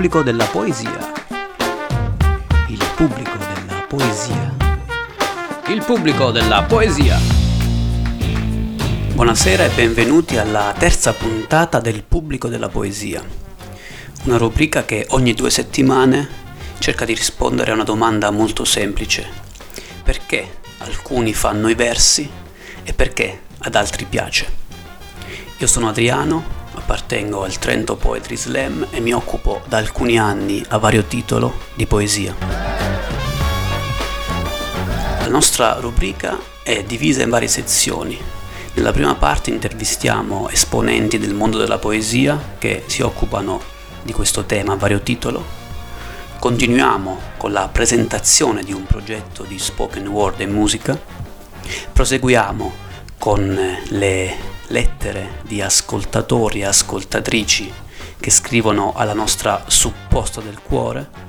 pubblico della poesia. Il pubblico della poesia. Il pubblico della poesia. Buonasera e benvenuti alla terza puntata del pubblico della poesia. Una rubrica che ogni due settimane cerca di rispondere a una domanda molto semplice. Perché alcuni fanno i versi e perché ad altri piace? Io sono Adriano appartengo al Trento Poetry Slam e mi occupo da alcuni anni a vario titolo di poesia. La nostra rubrica è divisa in varie sezioni. Nella prima parte intervistiamo esponenti del mondo della poesia che si occupano di questo tema a vario titolo. Continuiamo con la presentazione di un progetto di spoken word e musica. Proseguiamo con le lettere di ascoltatori e ascoltatrici che scrivono alla nostra supposta del cuore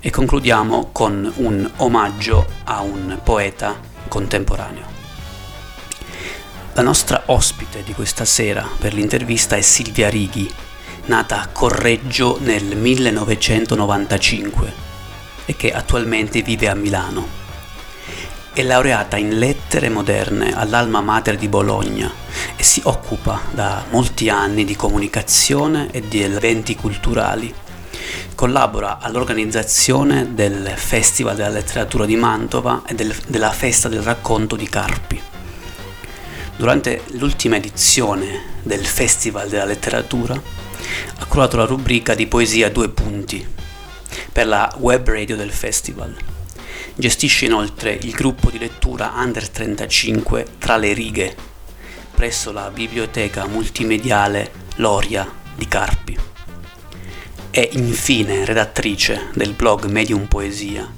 e concludiamo con un omaggio a un poeta contemporaneo. La nostra ospite di questa sera per l'intervista è Silvia Righi, nata a Correggio nel 1995 e che attualmente vive a Milano. È laureata in lettere moderne all'Alma Mater di Bologna e si occupa da molti anni di comunicazione e di eventi culturali. Collabora all'organizzazione del Festival della Letteratura di Mantova e del, della Festa del Racconto di Carpi. Durante l'ultima edizione del Festival della Letteratura ha curato la rubrica di poesia due punti per la web radio del festival Gestisce inoltre il gruppo di lettura Under 35 Tra le righe presso la biblioteca multimediale Loria di Carpi. È infine redattrice del blog Medium Poesia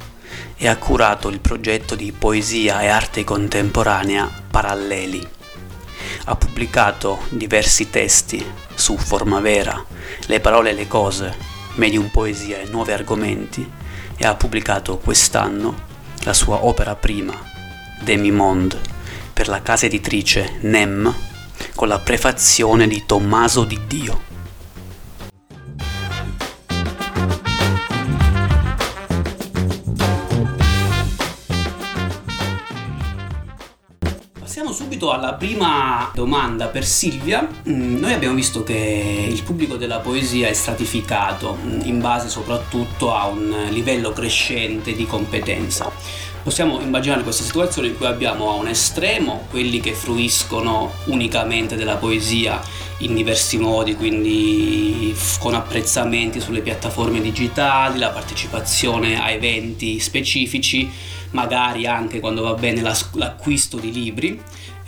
e ha curato il progetto di poesia e arte contemporanea Paralleli. Ha pubblicato diversi testi su Forma Vera, Le parole e le cose, Medium Poesia e nuovi argomenti e ha pubblicato quest'anno la sua opera prima, Demi-Monde, per la casa editrice Nem, con la prefazione di Tommaso di Dio. Subito alla prima domanda per Silvia. Mm, noi abbiamo visto che il pubblico della poesia è stratificato mm, in base soprattutto a un livello crescente di competenza. Possiamo immaginare questa situazione in cui abbiamo a un estremo quelli che fruiscono unicamente della poesia in diversi modi, quindi con apprezzamenti sulle piattaforme digitali, la partecipazione a eventi specifici, magari anche quando va bene l'acquisto di libri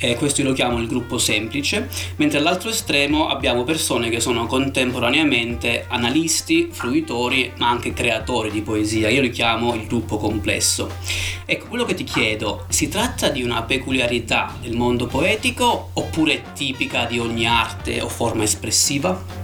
eh, questo io lo chiamo il gruppo semplice, mentre all'altro estremo abbiamo persone che sono contemporaneamente analisti, fruitori, ma anche creatori di poesia, io li chiamo il gruppo complesso. Ecco, quello che ti chiedo, si tratta di una peculiarità del mondo poetico oppure tipica di ogni arte o forma espressiva?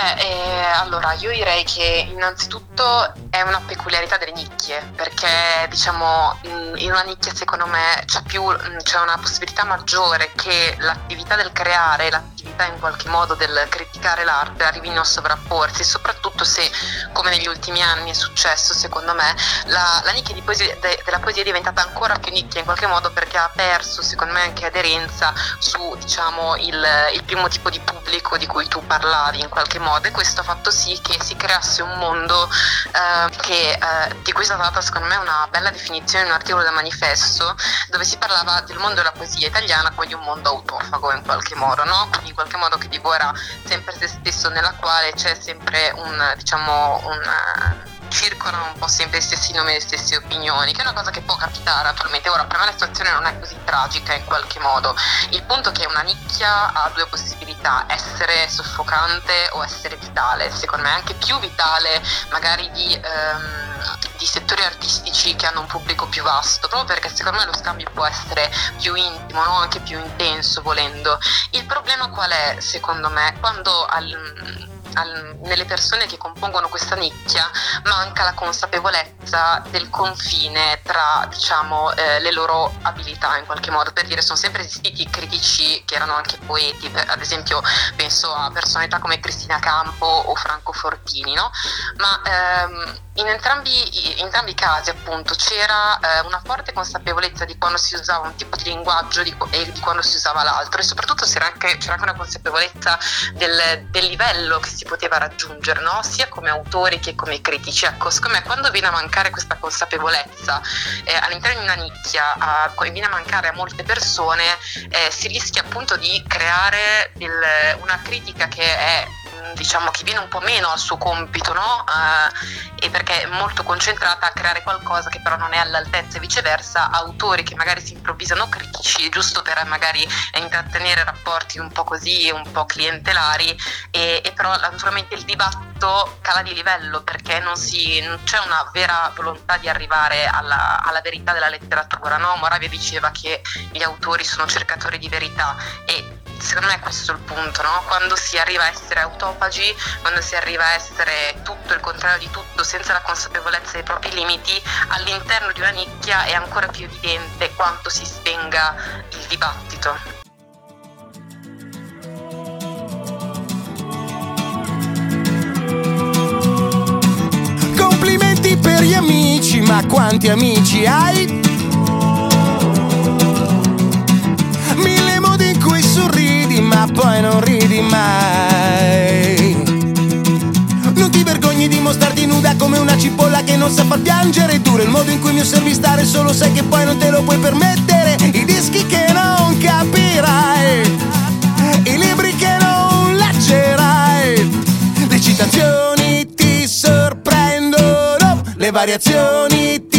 Beh, eh, allora io direi che innanzitutto è una peculiarità delle nicchie, perché diciamo in una nicchia secondo me c'è, più, c'è una possibilità maggiore che l'attività del creare, l'attività in qualche modo del criticare l'arte arrivino a sovrapporsi, soprattutto se come negli ultimi anni è successo secondo me, la, la nicchia poesia, de, della poesia è diventata ancora più nicchia in qualche modo perché ha perso secondo me anche aderenza su diciamo il, il primo tipo di pubblico di cui tu parlavi in qualche modo modo e questo ha fatto sì che si creasse un mondo eh, che, eh, di cui è stata data secondo me una bella definizione in un articolo da manifesto dove si parlava del mondo della poesia italiana come di un mondo autofago in qualche modo, no? in qualche modo che divora sempre se stesso nella quale c'è sempre un, diciamo, un circolano un po' sempre gli stessi nomi e le stesse opinioni, che è una cosa che può capitare attualmente. Ora, per me la situazione non è così tragica in qualche modo. Il punto è che una nicchia ha due possibilità, essere soffocante o essere vitale. Secondo me anche più vitale magari di, ehm, di settori artistici che hanno un pubblico più vasto, proprio perché secondo me lo scambio può essere più intimo, no? anche più intenso volendo. Il problema qual è, secondo me, quando al al, nelle persone che compongono questa nicchia manca la consapevolezza del confine tra diciamo, eh, le loro abilità in qualche modo. Per dire, sono sempre esistiti critici che erano anche poeti, per, ad esempio penso a personalità come Cristina Campo o Franco Fortini, no? ma ehm, in entrambi, in entrambi, i casi appunto c'era eh, una forte consapevolezza di quando si usava un tipo di linguaggio di, e di quando si usava l'altro e soprattutto c'era anche, c'era anche una consapevolezza del, del, livello che si poteva raggiungere no? sia come autori che come critici. Ecco, secondo me quando viene a mancare questa consapevolezza eh, all'interno di una nicchia, a, viene a mancare a molte persone, eh, si rischia appunto di creare il, una critica che è diciamo che viene un po' meno al suo compito, no? Uh, e perché è molto concentrata a creare qualcosa che però non è all'altezza e viceversa autori che magari si improvvisano critici giusto per magari intrattenere rapporti un po' così, un po' clientelari e, e però naturalmente il dibattito cala di livello perché non, si, non c'è una vera volontà di arrivare alla, alla verità della letteratura, no? Moravia diceva che gli autori sono cercatori di verità e secondo me questo è il punto, no? quando si arriva a essere autopagi, quando si arriva a essere tutto il contrario di tutto senza la consapevolezza dei propri limiti, all'interno di una nicchia è ancora più evidente quanto si spenga il dibattito. Complimenti per gli amici, ma quanti amici hai? Ma poi non ridi mai. Non ti vergogni di mostrarti nuda come una cipolla che non sa far piangere. Duro il modo in cui mi osservi stare, solo sai che poi non te lo puoi permettere. I dischi che non capirai, i libri che non leggerai. Le citazioni ti sorprendono, le variazioni ti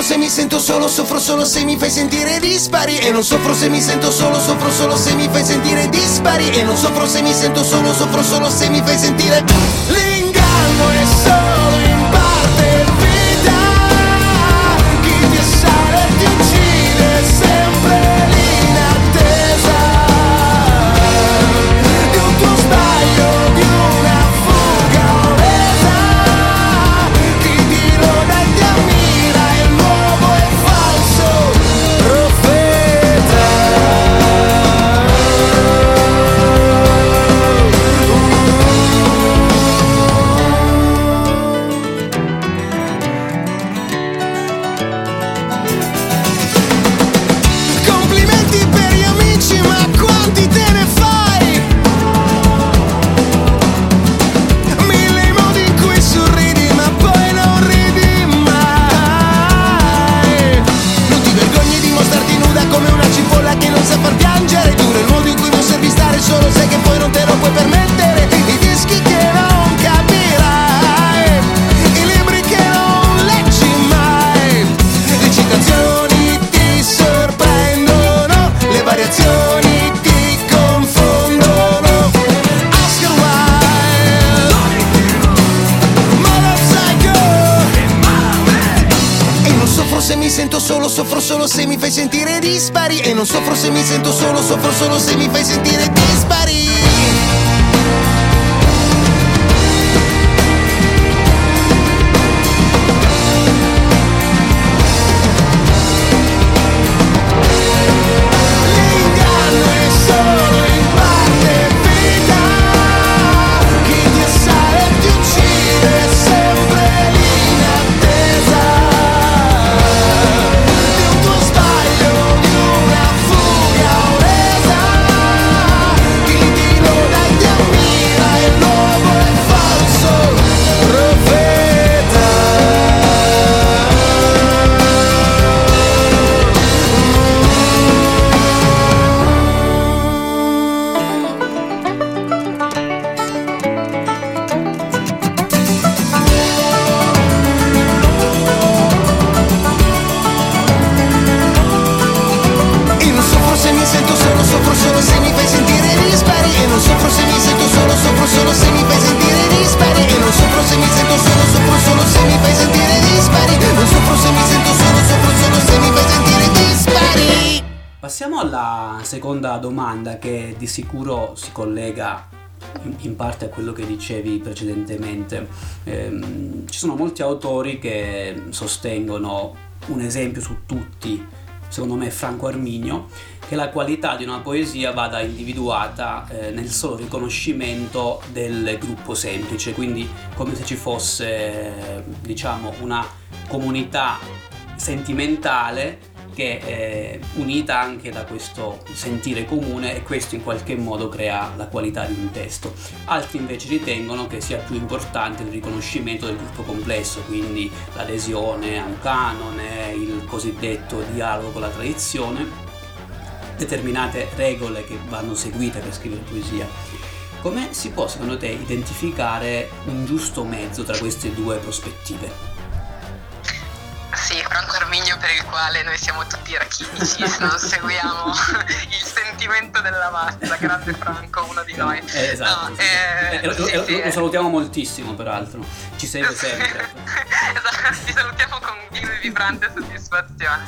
soffro se mi sento solo, soffro solo se mi fai sentire dispari. E non soffro se mi sento solo, soffro solo se mi fai sentire dispari. E non soffro se mi sento solo, soffro solo se mi fai sentire non soffro se mi sento solo, soffro solo se mi fai sentire dispari in parte a quello che dicevi precedentemente. Eh, ci sono molti autori che sostengono un esempio su tutti, secondo me Franco Arminio, che la qualità di una poesia vada individuata eh, nel solo riconoscimento del gruppo semplice, quindi come se ci fosse diciamo una comunità sentimentale che è unita anche da questo sentire comune e questo in qualche modo crea la qualità di un testo. Altri invece ritengono che sia più importante il riconoscimento del gruppo complesso, quindi l'adesione a un canone, il cosiddetto dialogo con la tradizione, determinate regole che vanno seguite per scrivere poesia. Come si può secondo te identificare un giusto mezzo tra queste due prospettive? Franco Arminio per il quale noi siamo tutti rachinici se non seguiamo il sentimento della massa, grande Franco, uno di noi. Eh, esatto. No, sì. Eh, eh, sì, lo, sì, lo, salutiamo moltissimo peraltro, ci segue sempre. esatto, ti salutiamo con vibrante soddisfazione.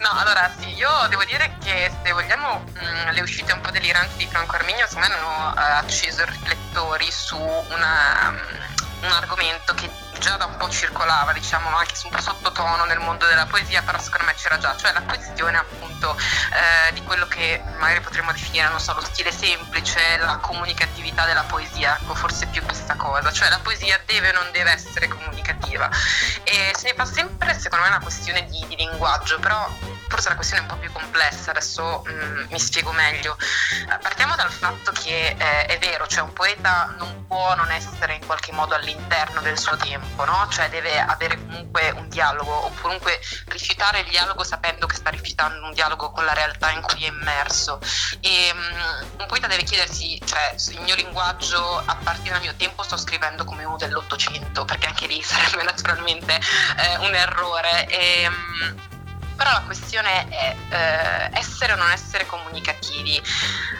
No, allora sì, io devo dire che se vogliamo mh, mm, le uscite un po' deliranti di Franco Arminio, secondo me hanno uh, acceso i riflettori su una, um, un argomento che già da un po' circolava, diciamo, anche un po' sottotono nel mondo della poesia, però secondo me c'era già, cioè la questione appunto eh, di quello che magari potremmo definire, non so, lo stile semplice, la comunicatività della poesia, ecco, forse più questa cosa, cioè la poesia deve o non deve essere comunicativa. E se ne fa sempre, secondo me, una questione di, di linguaggio, però forse la questione è un po' più complessa, adesso mh, mm, mi spiego meglio. Eh, partiamo dal fatto che eh, è vero, cioè un poeta non può non essere in qualche modo all'interno del suo tempo, no? Cioè deve avere comunque un dialogo o comunque rifiutare il dialogo sapendo che sta rifiutando un dialogo con la realtà in cui è immerso. E mh, un poeta deve chiedersi, cioè il mio linguaggio a partire dal mio tempo sto scrivendo come uno dell'Ottocento, perché anche lì sarebbe naturalmente eh, un errore. E, mh, però la questione è eh, essere o non essere comunicativi.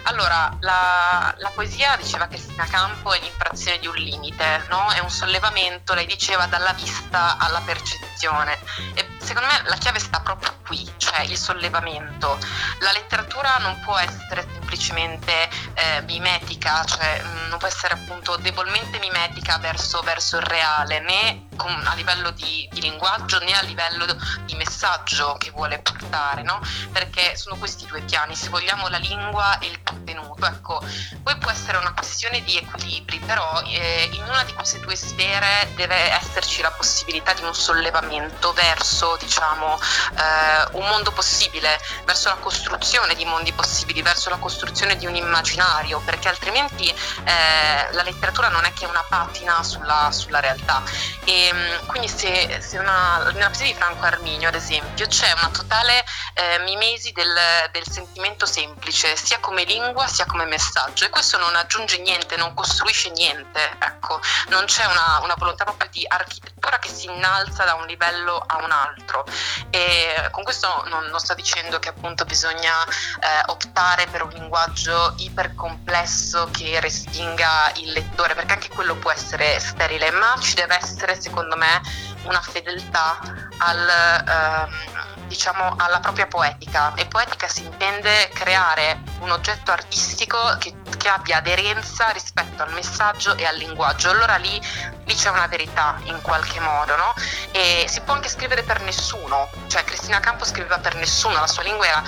Allora, la, la poesia, diceva Cristina Campo, è l'imprazione di un limite, no? è un sollevamento, lei diceva, dalla vista alla percezione. E secondo me la chiave sta proprio qui, cioè il sollevamento. La letteratura non può essere semplicemente eh, mimetica, cioè mm, non può essere appunto debolmente mimetica verso, verso il reale, né a livello di, di, linguaggio né a livello di messaggio che vuole portare, no? Perché sono questi due piani, se vogliamo la lingua e il contenuto. Ecco, poi può essere una questione di equilibri, però eh, in una di queste due sfere deve esserci la possibilità di un sollevamento verso, diciamo, eh, un mondo possibile, verso la costruzione di mondi possibili, verso la costruzione di un immaginario, perché altrimenti eh, la letteratura non è che una patina sulla, sulla realtà. E, Ehm, quindi se, se una, nella poesia di Franco Arminio, ad esempio, c'è una totale eh, mimesi del, del, sentimento semplice, sia come lingua sia come messaggio, e questo non aggiunge niente, non costruisce niente, ecco, non c'è una, una volontà proprio di architettura che si innalza da un livello a un altro. E con questo non, non sto dicendo che appunto bisogna eh, optare per un linguaggio ipercomplesso che respinga il lettore, perché anche quello può essere sterile, ma ci deve essere secondo secondo me una fedeltà al, ehm, diciamo, alla propria poetica e poetica si intende creare un oggetto artistico che, che, abbia aderenza rispetto al messaggio e al linguaggio allora lì, lì c'è una verità in qualche modo no? e si può anche scrivere per nessuno cioè Cristina Campo scriveva per nessuno la sua lingua era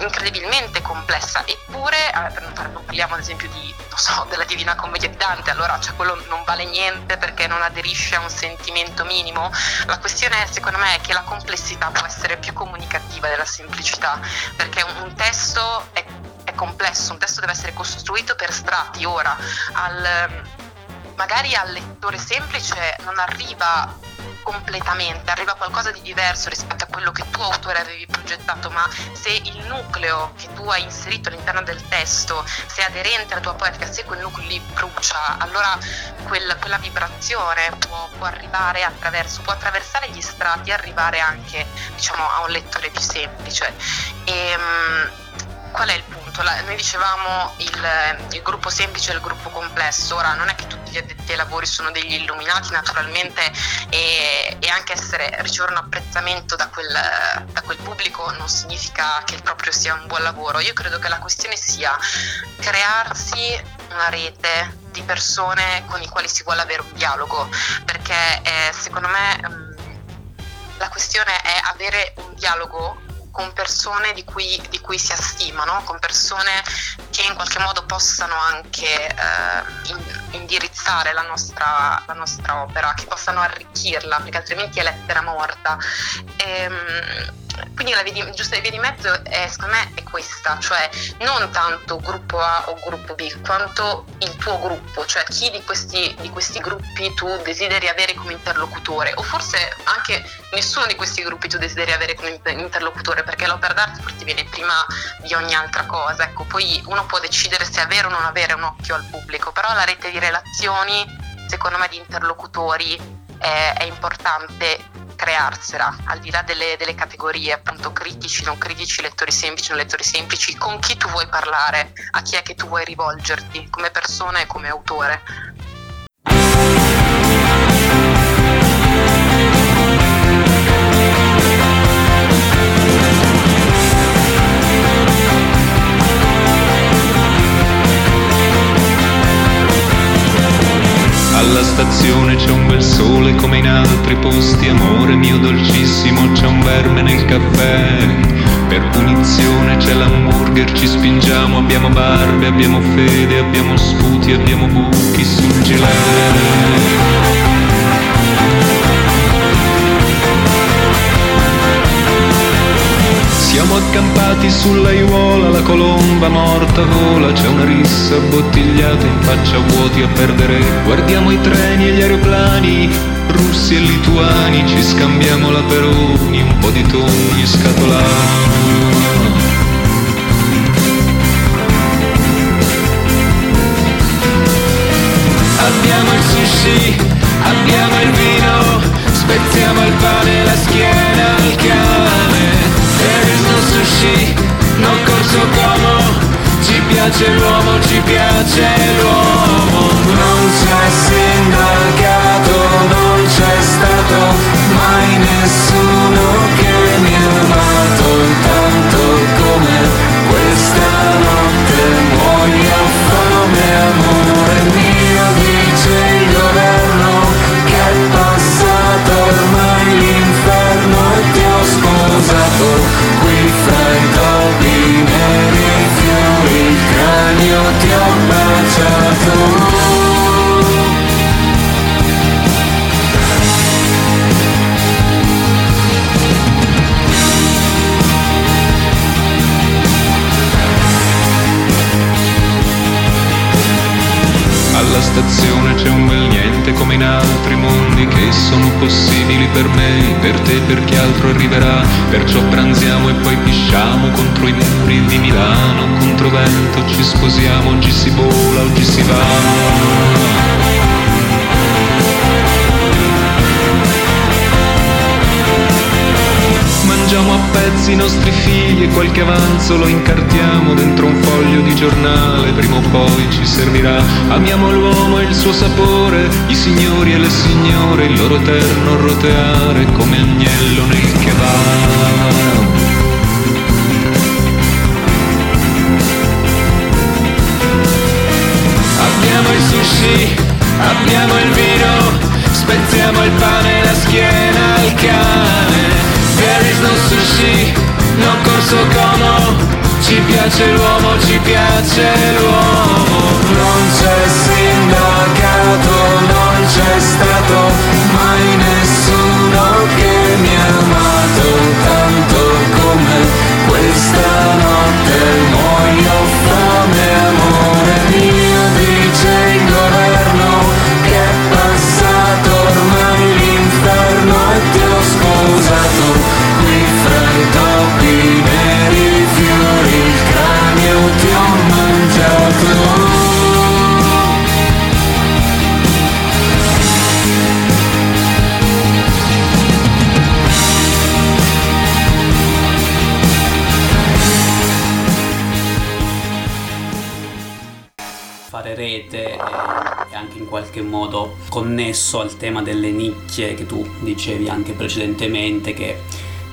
incredibilmente complessa, eppure eh, non parliamo ad esempio di, so, della Divina Commedia di Dante, allora cioè, quello non vale niente perché non aderisce a un sentimento minimo. La questione secondo me è che la complessità può essere più comunicativa della semplicità, perché un, un testo è, è complesso, un testo deve essere costruito per strati, ora al, magari al lettore semplice non arriva completamente, arriva qualcosa di diverso rispetto a quello che tu autore avevi progettato, ma se il nucleo che tu hai inserito all'interno del testo, se è aderente alla tua poetica, se quel nucleo lì brucia, allora quel, quella vibrazione può, può, arrivare attraverso, può attraversare gli strati e arrivare anche diciamo, a un lettore più semplice. E, um, qual è il punto? Appunto la, noi dicevamo il, il, gruppo semplice e il gruppo complesso, ora non è che tutti gli addetti ai lavori sono degli illuminati naturalmente e, e anche essere ricevere un apprezzamento da quel, da quel pubblico non significa che il proprio sia un buon lavoro, io credo che la questione sia crearsi una rete di persone con i quali si vuole avere un dialogo, perché eh, secondo me mm, la questione è avere un dialogo con persone di cui, di cui, si astimano, con persone che in qualche modo possano anche eh, in, indirizzare la nostra, la nostra, opera, che possano arricchirla, perché altrimenti è lettera morta. E, ehm, quindi la via, giusta via di mezzo è, secondo me è questa, cioè non tanto gruppo A o gruppo B, quanto il tuo gruppo, cioè chi di questi, di questi gruppi tu desideri avere come interlocutore? O forse anche nessuno di questi gruppi tu desideri avere come interlocutore perché l'opera d'arte ti viene prima di ogni altra cosa, ecco, poi uno può decidere se avere o non avere un occhio al pubblico, però la rete di relazioni, secondo me di interlocutori è, è importante crearsela, al di là delle, delle, categorie appunto critici, non critici, lettori semplici, non lettori semplici, con chi tu vuoi parlare, a chi è che tu vuoi rivolgerti come persona e come autore. Stazione c'è un bel sole come in altri posti, amore mio dolcissimo, c'è un verme nel caffè. Per punizione c'è l'hamburger, ci spingiamo, abbiamo barbe, abbiamo fede, abbiamo sputi, abbiamo buchi sul gilet. Siamo accampati sull'aiuola, la colomba morta vola, c'è una rissa bottigliata in faccia vuoti a perdere. Guardiamo i treni e gli aeroplani, russi e lituani, ci scambiamo la peroni, un po' di tonni scatolati. Abbiamo il sushi, abbiamo il vino, spezziamo il pane e la schiena sushi, non corso como Ci piace l'uomo, ci piace l'uomo. Non c'è sindacato, qualche avanzo lo incartiamo dentro un foglio di giornale, prima o poi ci servirà. Amiamo l'uomo e il suo sapore, i signori e le signore, il loro eterno roteare come agnello nel kebab. Abbiamo il sushi, abbiamo il vino, spezziamo il pane e la schiena al cane There is no sushi, no corso como Ci piace l'uomo, ci piace l'uomo. Non c'è sindacato, rete e anche in qualche modo connesso al tema delle nicchie che tu dicevi anche precedentemente che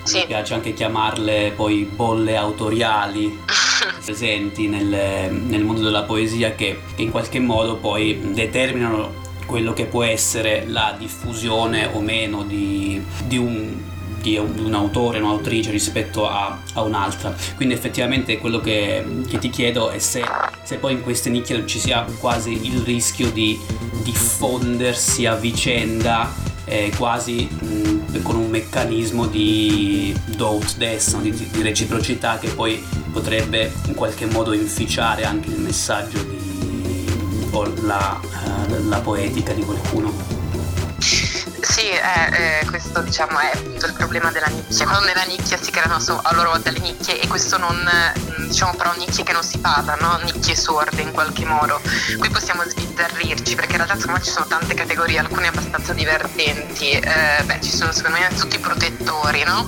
sì. mi piace anche chiamarle poi bolle autoriali presenti nel, nel, mondo della poesia che, che in qualche modo poi determinano quello che può essere la diffusione o meno di, di un di un, autore, un'autrice rispetto a, a, un'altra. Quindi effettivamente quello che, che ti chiedo è se, se, poi in queste nicchie ci sia quasi il rischio di diffondersi a vicenda eh, quasi mh, con un meccanismo di doubt des, no? di, di, reciprocità che poi potrebbe in qualche modo inficiare anche il messaggio di o la, uh, la poetica di qualcuno. Sì, eh, eh, questo diciamo è appunto il problema della nicchia. Quando nella nicchia si creano a loro volta le nicchie e questo non, mm, diciamo però nicchie che non si parlano, nicchie sorde in qualche modo. Qui possiamo sbizzarrirci perché in realtà secondo me ci sono tante categorie, alcune abbastanza divertenti. Eh, beh, ci sono secondo me tutti i protettori, no?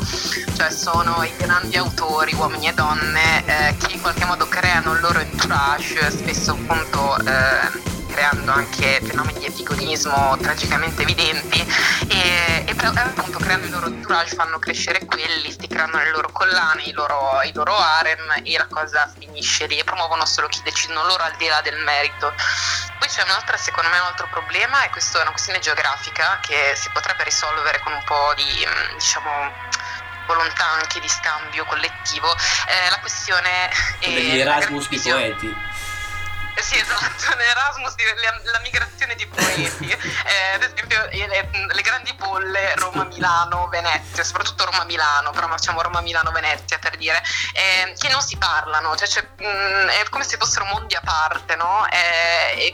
Cioè sono i grandi autori, uomini e donne, eh, che in qualche modo creano il loro entourage, spesso appunto eh, creando anche fenomeni di epigonismo tragicamente evidenti e, e appunto creando il loro entourage fanno crescere quelli, si creano le loro collane, i loro, i loro harem e la cosa finisce lì e promuovono solo chi decidono loro al di là del merito. Poi c'è un'altra, secondo me, un altro problema e questa è una questione geografica che si potrebbe risolvere con un po' di, diciamo, volontà anche di scambio collettivo. Eh, la questione è... Degli Erasmus di poeti. Eh sì, esatto, l'Erasmus, la, la migrazione di poeti, eh, ad esempio le, le grandi bolle Roma-Milano, Venezia, soprattutto Roma-Milano, però facciamo Roma-Milano-Venezia per dire, eh, che non si parlano, cioè, cioè mh, è come se fossero mondi a parte, no? Eh, e,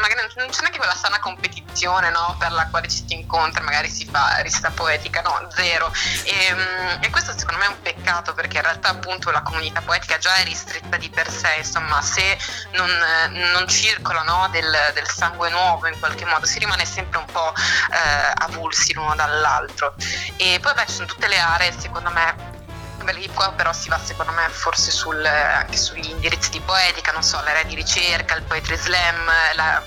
magari non c'è neanche quella sana competizione, no? Per la quale ci si incontra, magari si fa rista poetica, no, zero. E, mh, e questo secondo me è un peccato perché in realtà appunto la comunità poetica già è ristretta di per sé, insomma, se non non circola no, del, del, sangue nuovo in qualche modo, si rimane sempre un po' eh, avulsi l'uno dall'altro. E poi beh, ci sono tutte le aree, secondo me, Beh, qua però si va secondo me forse sul, anche sugli indirizzi di poetica, non so, l'area di ricerca, il poetry slam, la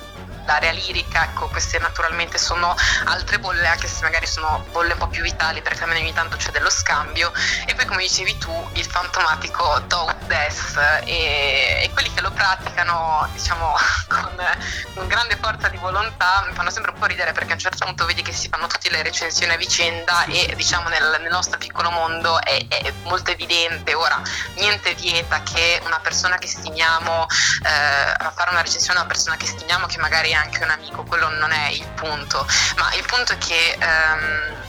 l'area lirica, ecco queste naturalmente sono altre bolle anche se magari sono bolle un po' più vitali perché almeno ogni tanto c'è dello scambio. E poi come dicevi tu il fantomatico Dog Death e, e, quelli che lo praticano diciamo con, con, grande forza di volontà mi fanno sempre un po' ridere perché a un certo punto vedi che si fanno tutte le recensioni a vicenda e diciamo nel, nel nostro piccolo mondo è, è, molto evidente. Ora niente vieta che una persona che stimiamo eh, a fare una recensione a una persona che stimiamo che magari anche un amico, quello non è il punto, ma il punto è che um,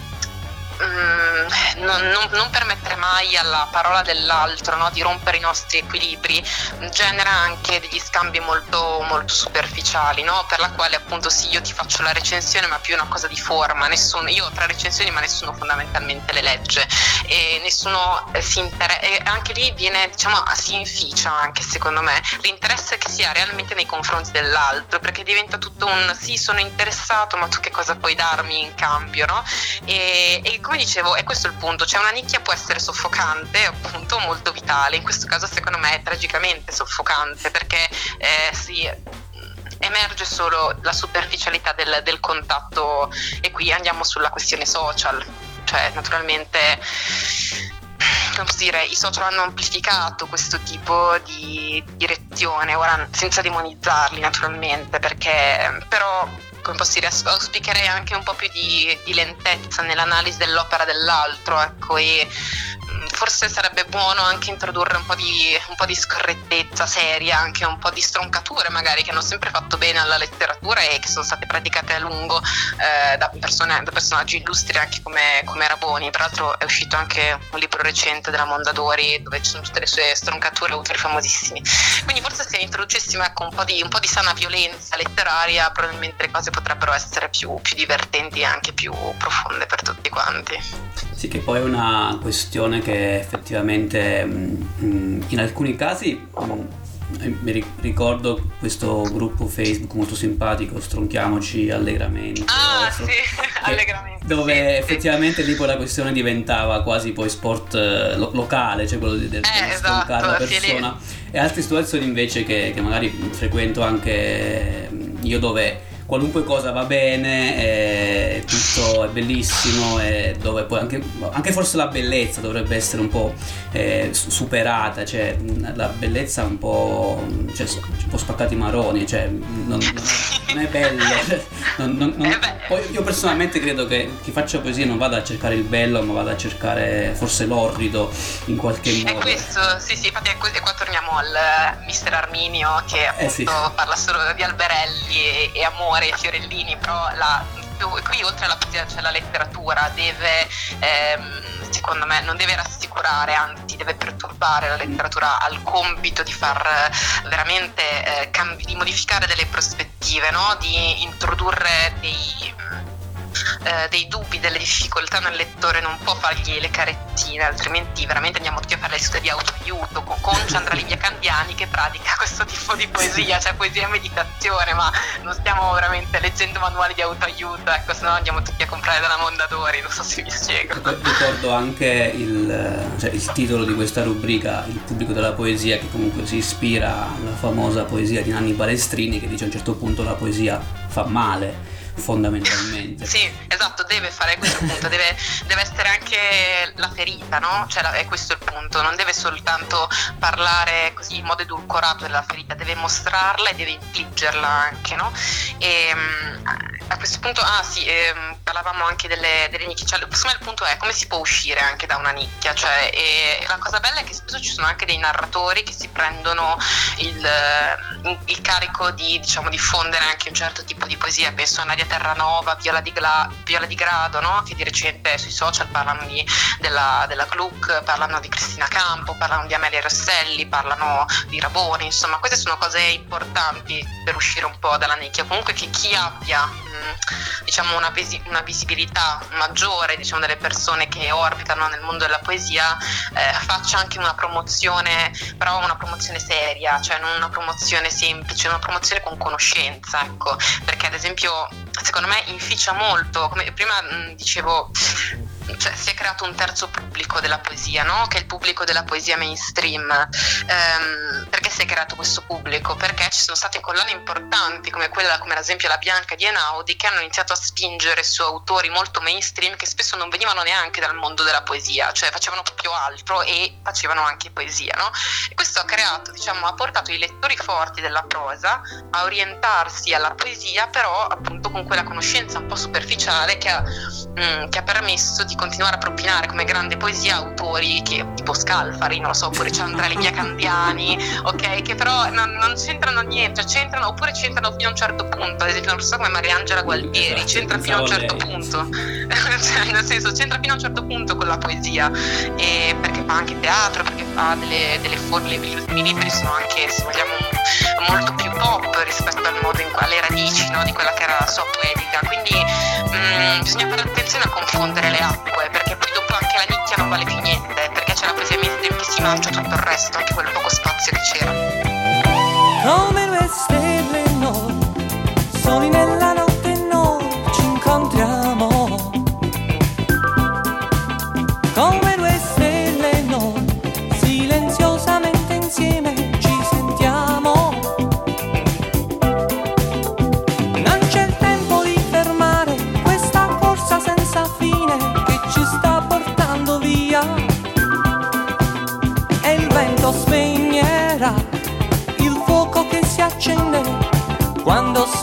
Mm, non, non, non, permettere mai alla parola dell'altro no, di rompere i nostri equilibri genera anche degli scambi molto, molto superficiali no? per la quale appunto sì io ti faccio la recensione ma più una cosa di forma nessuno, io ho tre recensioni ma nessuno fondamentalmente le legge e nessuno eh, si interessa anche lì viene diciamo si inficia anche secondo me l'interesse che si ha realmente nei confronti dell'altro perché diventa tutto un sì sono interessato ma tu che cosa puoi darmi in cambio no? e, e come dicevo, è questo il punto, cioè una nicchia può essere soffocante, appunto molto vitale, in questo caso secondo me è tragicamente soffocante perché eh, si emerge solo la superficialità del, del contatto e qui andiamo sulla questione social, cioè naturalmente dire, i social hanno amplificato questo tipo di direzione, ora senza demonizzarli naturalmente, perché però come posso dire, auspicherei anche un po' più di, di lentezza nell'analisi dell'opera dell'altro, ecco, e forse sarebbe buono anche introdurre un po, di, un po' di scorrettezza seria, anche un po' di stroncature magari che hanno sempre fatto bene alla letteratura e che sono state praticate a lungo eh, da, persone, da, personaggi illustri anche come, come Raboni. Tra l'altro è uscito anche un libro recente della Mondadori dove ci sono tutte le sue stroncature, autori famosissimi. Quindi forse se introducessimo ecco, un, po di, un, po di, sana violenza letteraria probabilmente le cose potrebbero essere più, più divertenti e anche più profonde per tutti quanti. Sì, che poi è una questione che effettivamente mm, mm, in alcuni casi mm, eh, mi ricordo questo gruppo Facebook molto simpatico, Stronchiamoci allegramente. Ah, sì, allegramente. Dove sì, effettivamente sì. lì poi la questione diventava quasi poi sport eh, lo- locale, cioè quello di, di, eh, esatto, la persona. E altre situazioni invece che, che magari frequento anche io dove qualunque cosa va bene, è, tutto è bellissimo e dove poi anche, anche, forse la bellezza dovrebbe essere un po' eh, superata, cioè la bellezza un po', cioè, un po' spaccati maroni, cioè non, non è bello. Non, non, non, poi io personalmente credo che chi faccia poesia non vada a cercare il bello, ma vada a cercare forse l'orrido in qualche modo. E questo, sì, sì, infatti e qua torniamo al uh, mister Arminio che appunto eh sì. parla solo di alberelli e, e amore amore fiorellini, però la, qui oltre alla poesia c'è la letteratura, deve, ehm, secondo me, non deve rassicurare, anzi deve perturbare, la letteratura ha il compito di far veramente, eh, cambi- di modificare delle prospettive, no? di introdurre dei eh, dei dubbi, delle difficoltà nel lettore non può fargli le carettine, altrimenti veramente andiamo tutti a fare le studi di autoaiuto con, con Chandra Livia Candiani che pratica questo tipo di poesia, cioè poesia e meditazione, ma non stiamo veramente leggendo manuali di autoaiuto, ecco, se no andiamo tutti a comprare dalla Mondadori, non so se vi spiego. Ricordo anche il, cioè, il titolo di questa rubrica, Il pubblico della poesia, che comunque si ispira alla famosa poesia di Nanni Balestrini che dice a un certo punto la poesia fa male fondamentalmente. sì, esatto, deve fare questo punto, deve, deve, essere anche la ferita, no? Cioè è questo il punto, non deve soltanto parlare così in modo edulcorato della ferita, deve mostrarla e deve infliggerla anche, no? E, ehm, a questo punto, ah sì, ehm, parlavamo anche delle, delle nicchie, cioè, secondo me il punto è come si può uscire anche da una nicchia, cioè, la cosa bella è che spesso ci sono anche dei narratori che si prendono il, il carico di diciamo, diffondere anche un certo tipo di poesia, penso a Nadia Terranova, Viola di, Gla, Viola di Grado, no? che di recente sui social parlano di, della, della Gluck, parlano di Cristina Campo, parlano di Amelia Rosselli, parlano di Raboni, insomma queste sono cose importanti per uscire un po' dalla nicchia, comunque che chi abbia diciamo una, visi- una, visibilità maggiore diciamo, delle persone che orbitano nel mondo della poesia eh, faccia anche una promozione però una promozione seria cioè non una promozione semplice una promozione con conoscenza ecco. Perché ad esempio secondo me inficia molto come prima mh, dicevo cioè, si è creato un terzo pubblico della poesia, no? che è il pubblico della poesia mainstream. Ehm, perché si è creato questo pubblico? Perché ci sono state collane importanti come quella, come ad esempio la Bianca di Enaudi, che hanno iniziato a spingere su autori molto mainstream che spesso non venivano neanche dal mondo della poesia, cioè facevano proprio altro e facevano anche poesia. No? E questo ha creato, diciamo, ha portato i lettori forti della prosa a orientarsi alla poesia, però appunto con quella conoscenza un po' superficiale che ha, mh, mm, che ha permesso di continuare a propinare come grande poesia autori che, tipo Scalfari, non lo so, oppure Chandra Livia Candiani, ok? Che però non, non, c'entrano niente, cioè c'entrano oppure c'entrano fino a un certo punto, ad esempio non so come Mariangela Gualtieri, esatto, c'entra fino a un certo lei. punto, cioè, nel senso c'entra fino a un certo punto con la poesia, e perché fa anche teatro, perché fa delle, delle forme, gli ultimi libri sono anche, se vogliamo, molto più pop rispetto al modo in alle radici no, di quella che era la sua poetica, quindi mh, mm, bisogna fare attenzione a confondere le acque perché poi dopo anche la nicchia non vale più niente, perché c'è la poesia si mangia tutto il resto, anche quel poco spazio che c'era. Come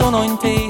sono in te.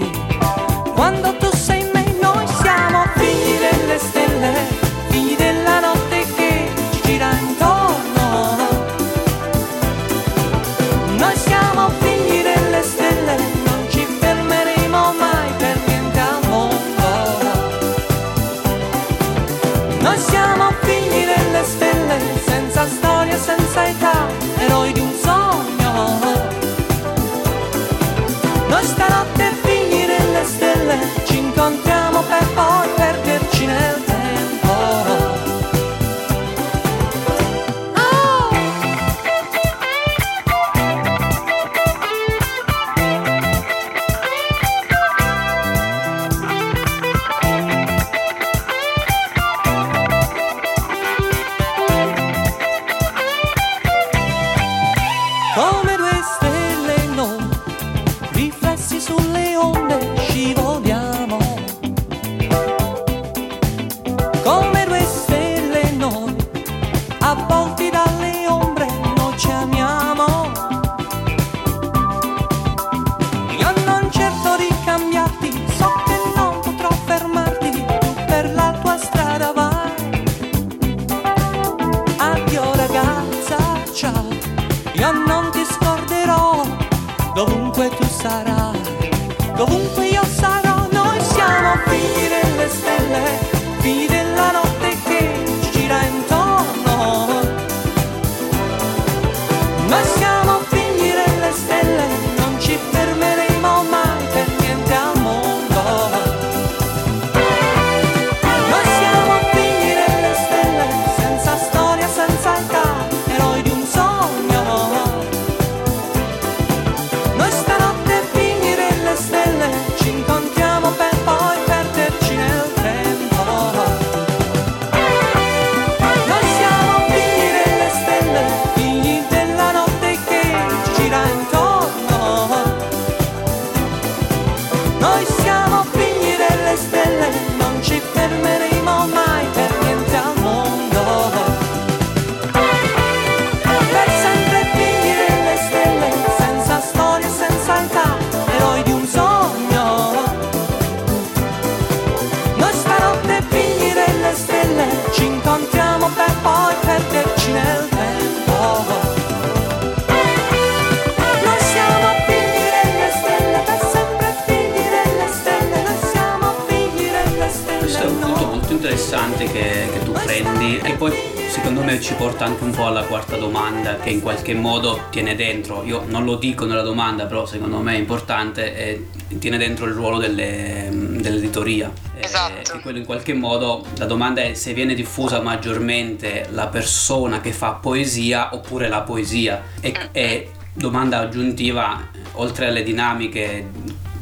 E poi secondo me ci porta anche un po' alla quarta domanda che in qualche modo tiene dentro, io non lo dico nella domanda però secondo me è importante, eh, tiene dentro il ruolo delle- dell'editoria. Eh, Esatto. E quello in qualche modo la domanda è se viene diffusa maggiormente la persona che fa poesia oppure la poesia. E, e domanda aggiuntiva, oltre alle dinamiche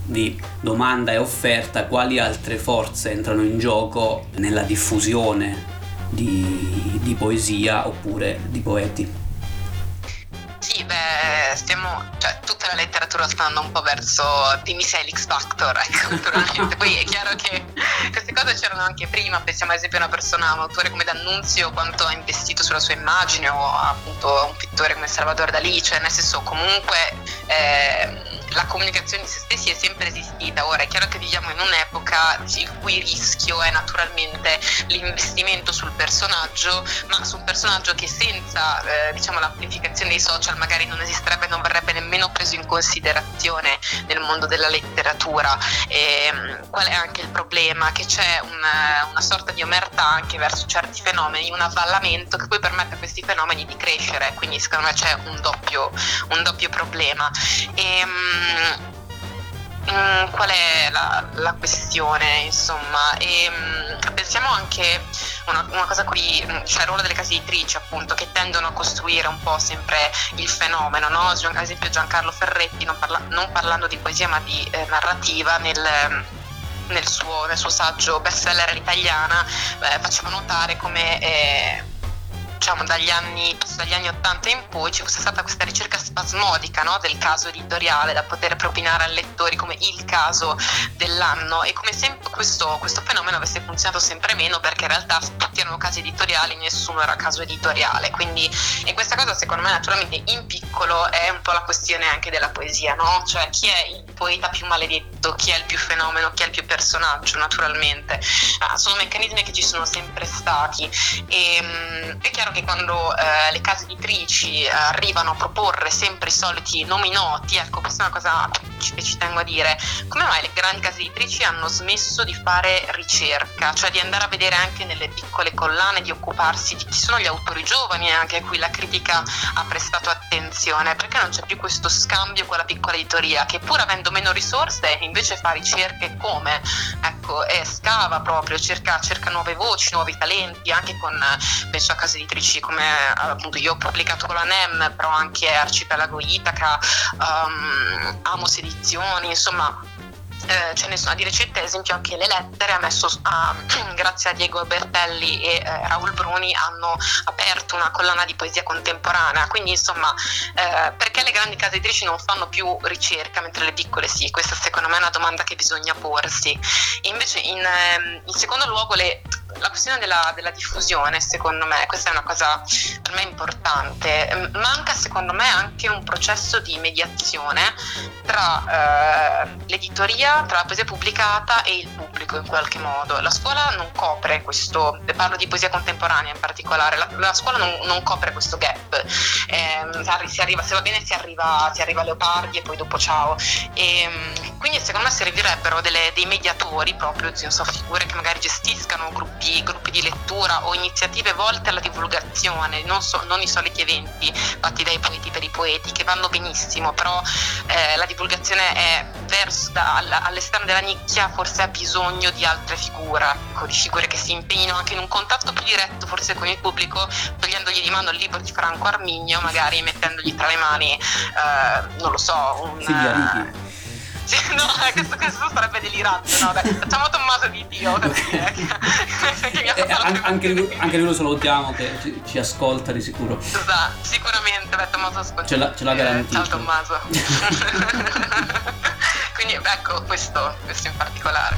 di domanda e offerta, quali altre forze entrano in gioco nella diffusione di, di poesia oppure di poeti? Sì, beh, stiamo, cioè tutta la letteratura sta andando un po' verso dimmi sei l'X Factor, ecco, naturalmente. Poi è chiaro che queste cose c'erano anche prima, pensiamo ad esempio a una persona, un autore come D'Annunzio, quanto ha investito sulla sua immagine, o appunto a un pittore come Salvador Dalì, cioè nel senso comunque eh, la comunicazione di se stessi è sempre esistita. Ora è chiaro che viviamo in un'epoca il cui rischio è naturalmente l'investimento sul personaggio, ma su un personaggio che senza eh, diciamo l'amplificazione dei social magari non esisterebbe, non verrebbe nemmeno preso in considerazione nel mondo della letteratura. E, mh, qual è anche il problema? Che c'è una, una sorta di omertà anche verso certi fenomeni, un avvallamento che poi permette a questi fenomeni di crescere, quindi secondo me c'è un doppio, un doppio problema. E, mh, Mm, qual è la, la questione, insomma? E, mm, pensiamo anche una, una cosa qui, mm, c'è il ruolo delle case editrici, appunto, che tendono a costruire un po' sempre il fenomeno, no? Ad esempio Giancarlo Ferretti, non, parla- non parlando di poesia ma di eh, narrativa, nel nel suo, nel suo saggio bestseller all'italiana eh, faceva notare come eh, diciamo dagli anni, dagli anni 80 in poi ci fosse stata questa ricerca spasmodica no, del caso editoriale da poter propinare ai lettori come il caso dell'anno. E come se questo, questo fenomeno avesse funzionato sempre meno perché in realtà tutti erano casi editoriali, nessuno era caso editoriale. Quindi e questa cosa secondo me naturalmente in piccolo è un po' la questione anche della poesia no? cioè chi è il poeta più maledetto, chi è il più fenomeno, chi è il più personaggio naturalmente? Ah, sono meccanismi che ci sono sempre stati. E mm, è chiaro che quando eh, le case editrici eh, arrivano a proporre sempre i soliti nomi noti, ecco questa è una cosa che ci tengo a dire, come mai le grandi case editrici hanno smesso di fare ricerca, cioè di andare a vedere anche nelle piccole collane, di occuparsi di chi sono gli autori giovani anche a cui la critica ha prestato attenzione, perché non c'è più questo scambio con la piccola editoria che pur avendo meno risorse invece fa ricerche come, ecco, e scava proprio, cerca, cerca nuove voci, nuovi talenti, anche con, eh, penso a case editrici come eh, appunto io ho pubblicato con la NEM, però anche Arcipelago Itaca, um, Amos Edizioni, insomma eh, ce ne sono di recente ad esempio anche le lettere ha messo ah, grazie a Diego Bertelli e eh, Raul Bruni hanno aperto una collana di poesia contemporanea. Quindi insomma eh, perché le grandi case editrici non fanno più ricerca mentre le piccole sì? Questa secondo me è una domanda che bisogna porsi. E invece in, ehm, in secondo luogo le, la questione della, della diffusione secondo me questa è una cosa per me importante manca secondo me anche un processo di mediazione tra eh, l'editoria tra la poesia pubblicata e il pubblico in qualche modo. La scuola non copre questo, parlo di poesia contemporanea in particolare, la, la scuola non, non, copre questo gap. Eh, arriva, se va bene si arriva, si arriva a Leopardi e poi dopo ciao. E, ehm, quindi secondo me servirebbero delle, dei mediatori proprio, so, figure che magari gestiscano gruppi, gruppi di lettura o iniziative volte alla divulgazione, non, so, non i soliti eventi fatti dai poeti per i poeti che vanno benissimo, però eh, la divulgazione è verso, da, all'esterno della nicchia forse ha bisogno di altre figure, ecco, di figure che si impegnino anche in un contatto più diretto forse con il pubblico, togliendogli di mano il libro di Franco Arminio, magari mettendogli tra le mani, eh, non lo so, un... Figliariti. Sì, no, questo, questo sarebbe delirante, no? Dai, facciamo Tommaso che, eh, anche, lui, anche lui lo salutiamo che ci, ci, ascolta di sicuro. Esatto, sicuramente, beh, Tommaso ascolta. Ce l'ha, ce l'ha garantito. Ciao Tommaso. Quindi ecco questo, questo in particolare.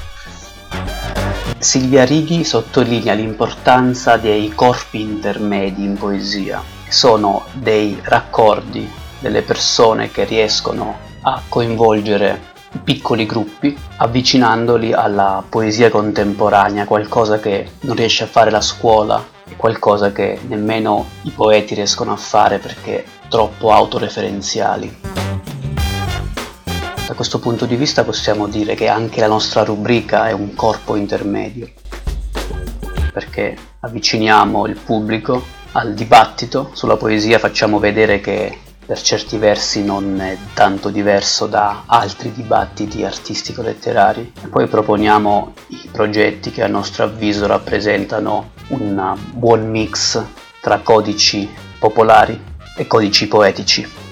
Silvia Righi sottolinea l'importanza dei corpi intermedi in poesia. Sono dei raccordi delle persone che riescono a coinvolgere piccoli gruppi, avvicinandoli alla poesia contemporanea, qualcosa che non riesce a fare la scuola, qualcosa che nemmeno i poeti riescono a fare perché troppo autoreferenziali. Da questo punto di vista possiamo dire che anche la nostra rubrica è un corpo intermedio, perché avviciniamo il pubblico al dibattito sulla poesia, facciamo vedere che per certi versi non è tanto diverso da altri dibattiti artistico-letterari. E poi proponiamo i progetti che a nostro avviso rappresentano un buon mix tra codici popolari e codici poetici.